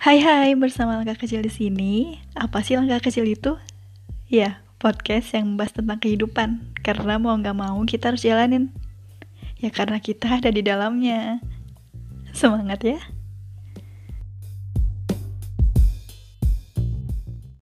Hai hai, bersama langkah kecil di sini. Apa sih langkah kecil itu? Ya, podcast yang membahas tentang kehidupan. Karena mau nggak mau kita harus jalanin. Ya karena kita ada di dalamnya. Semangat ya.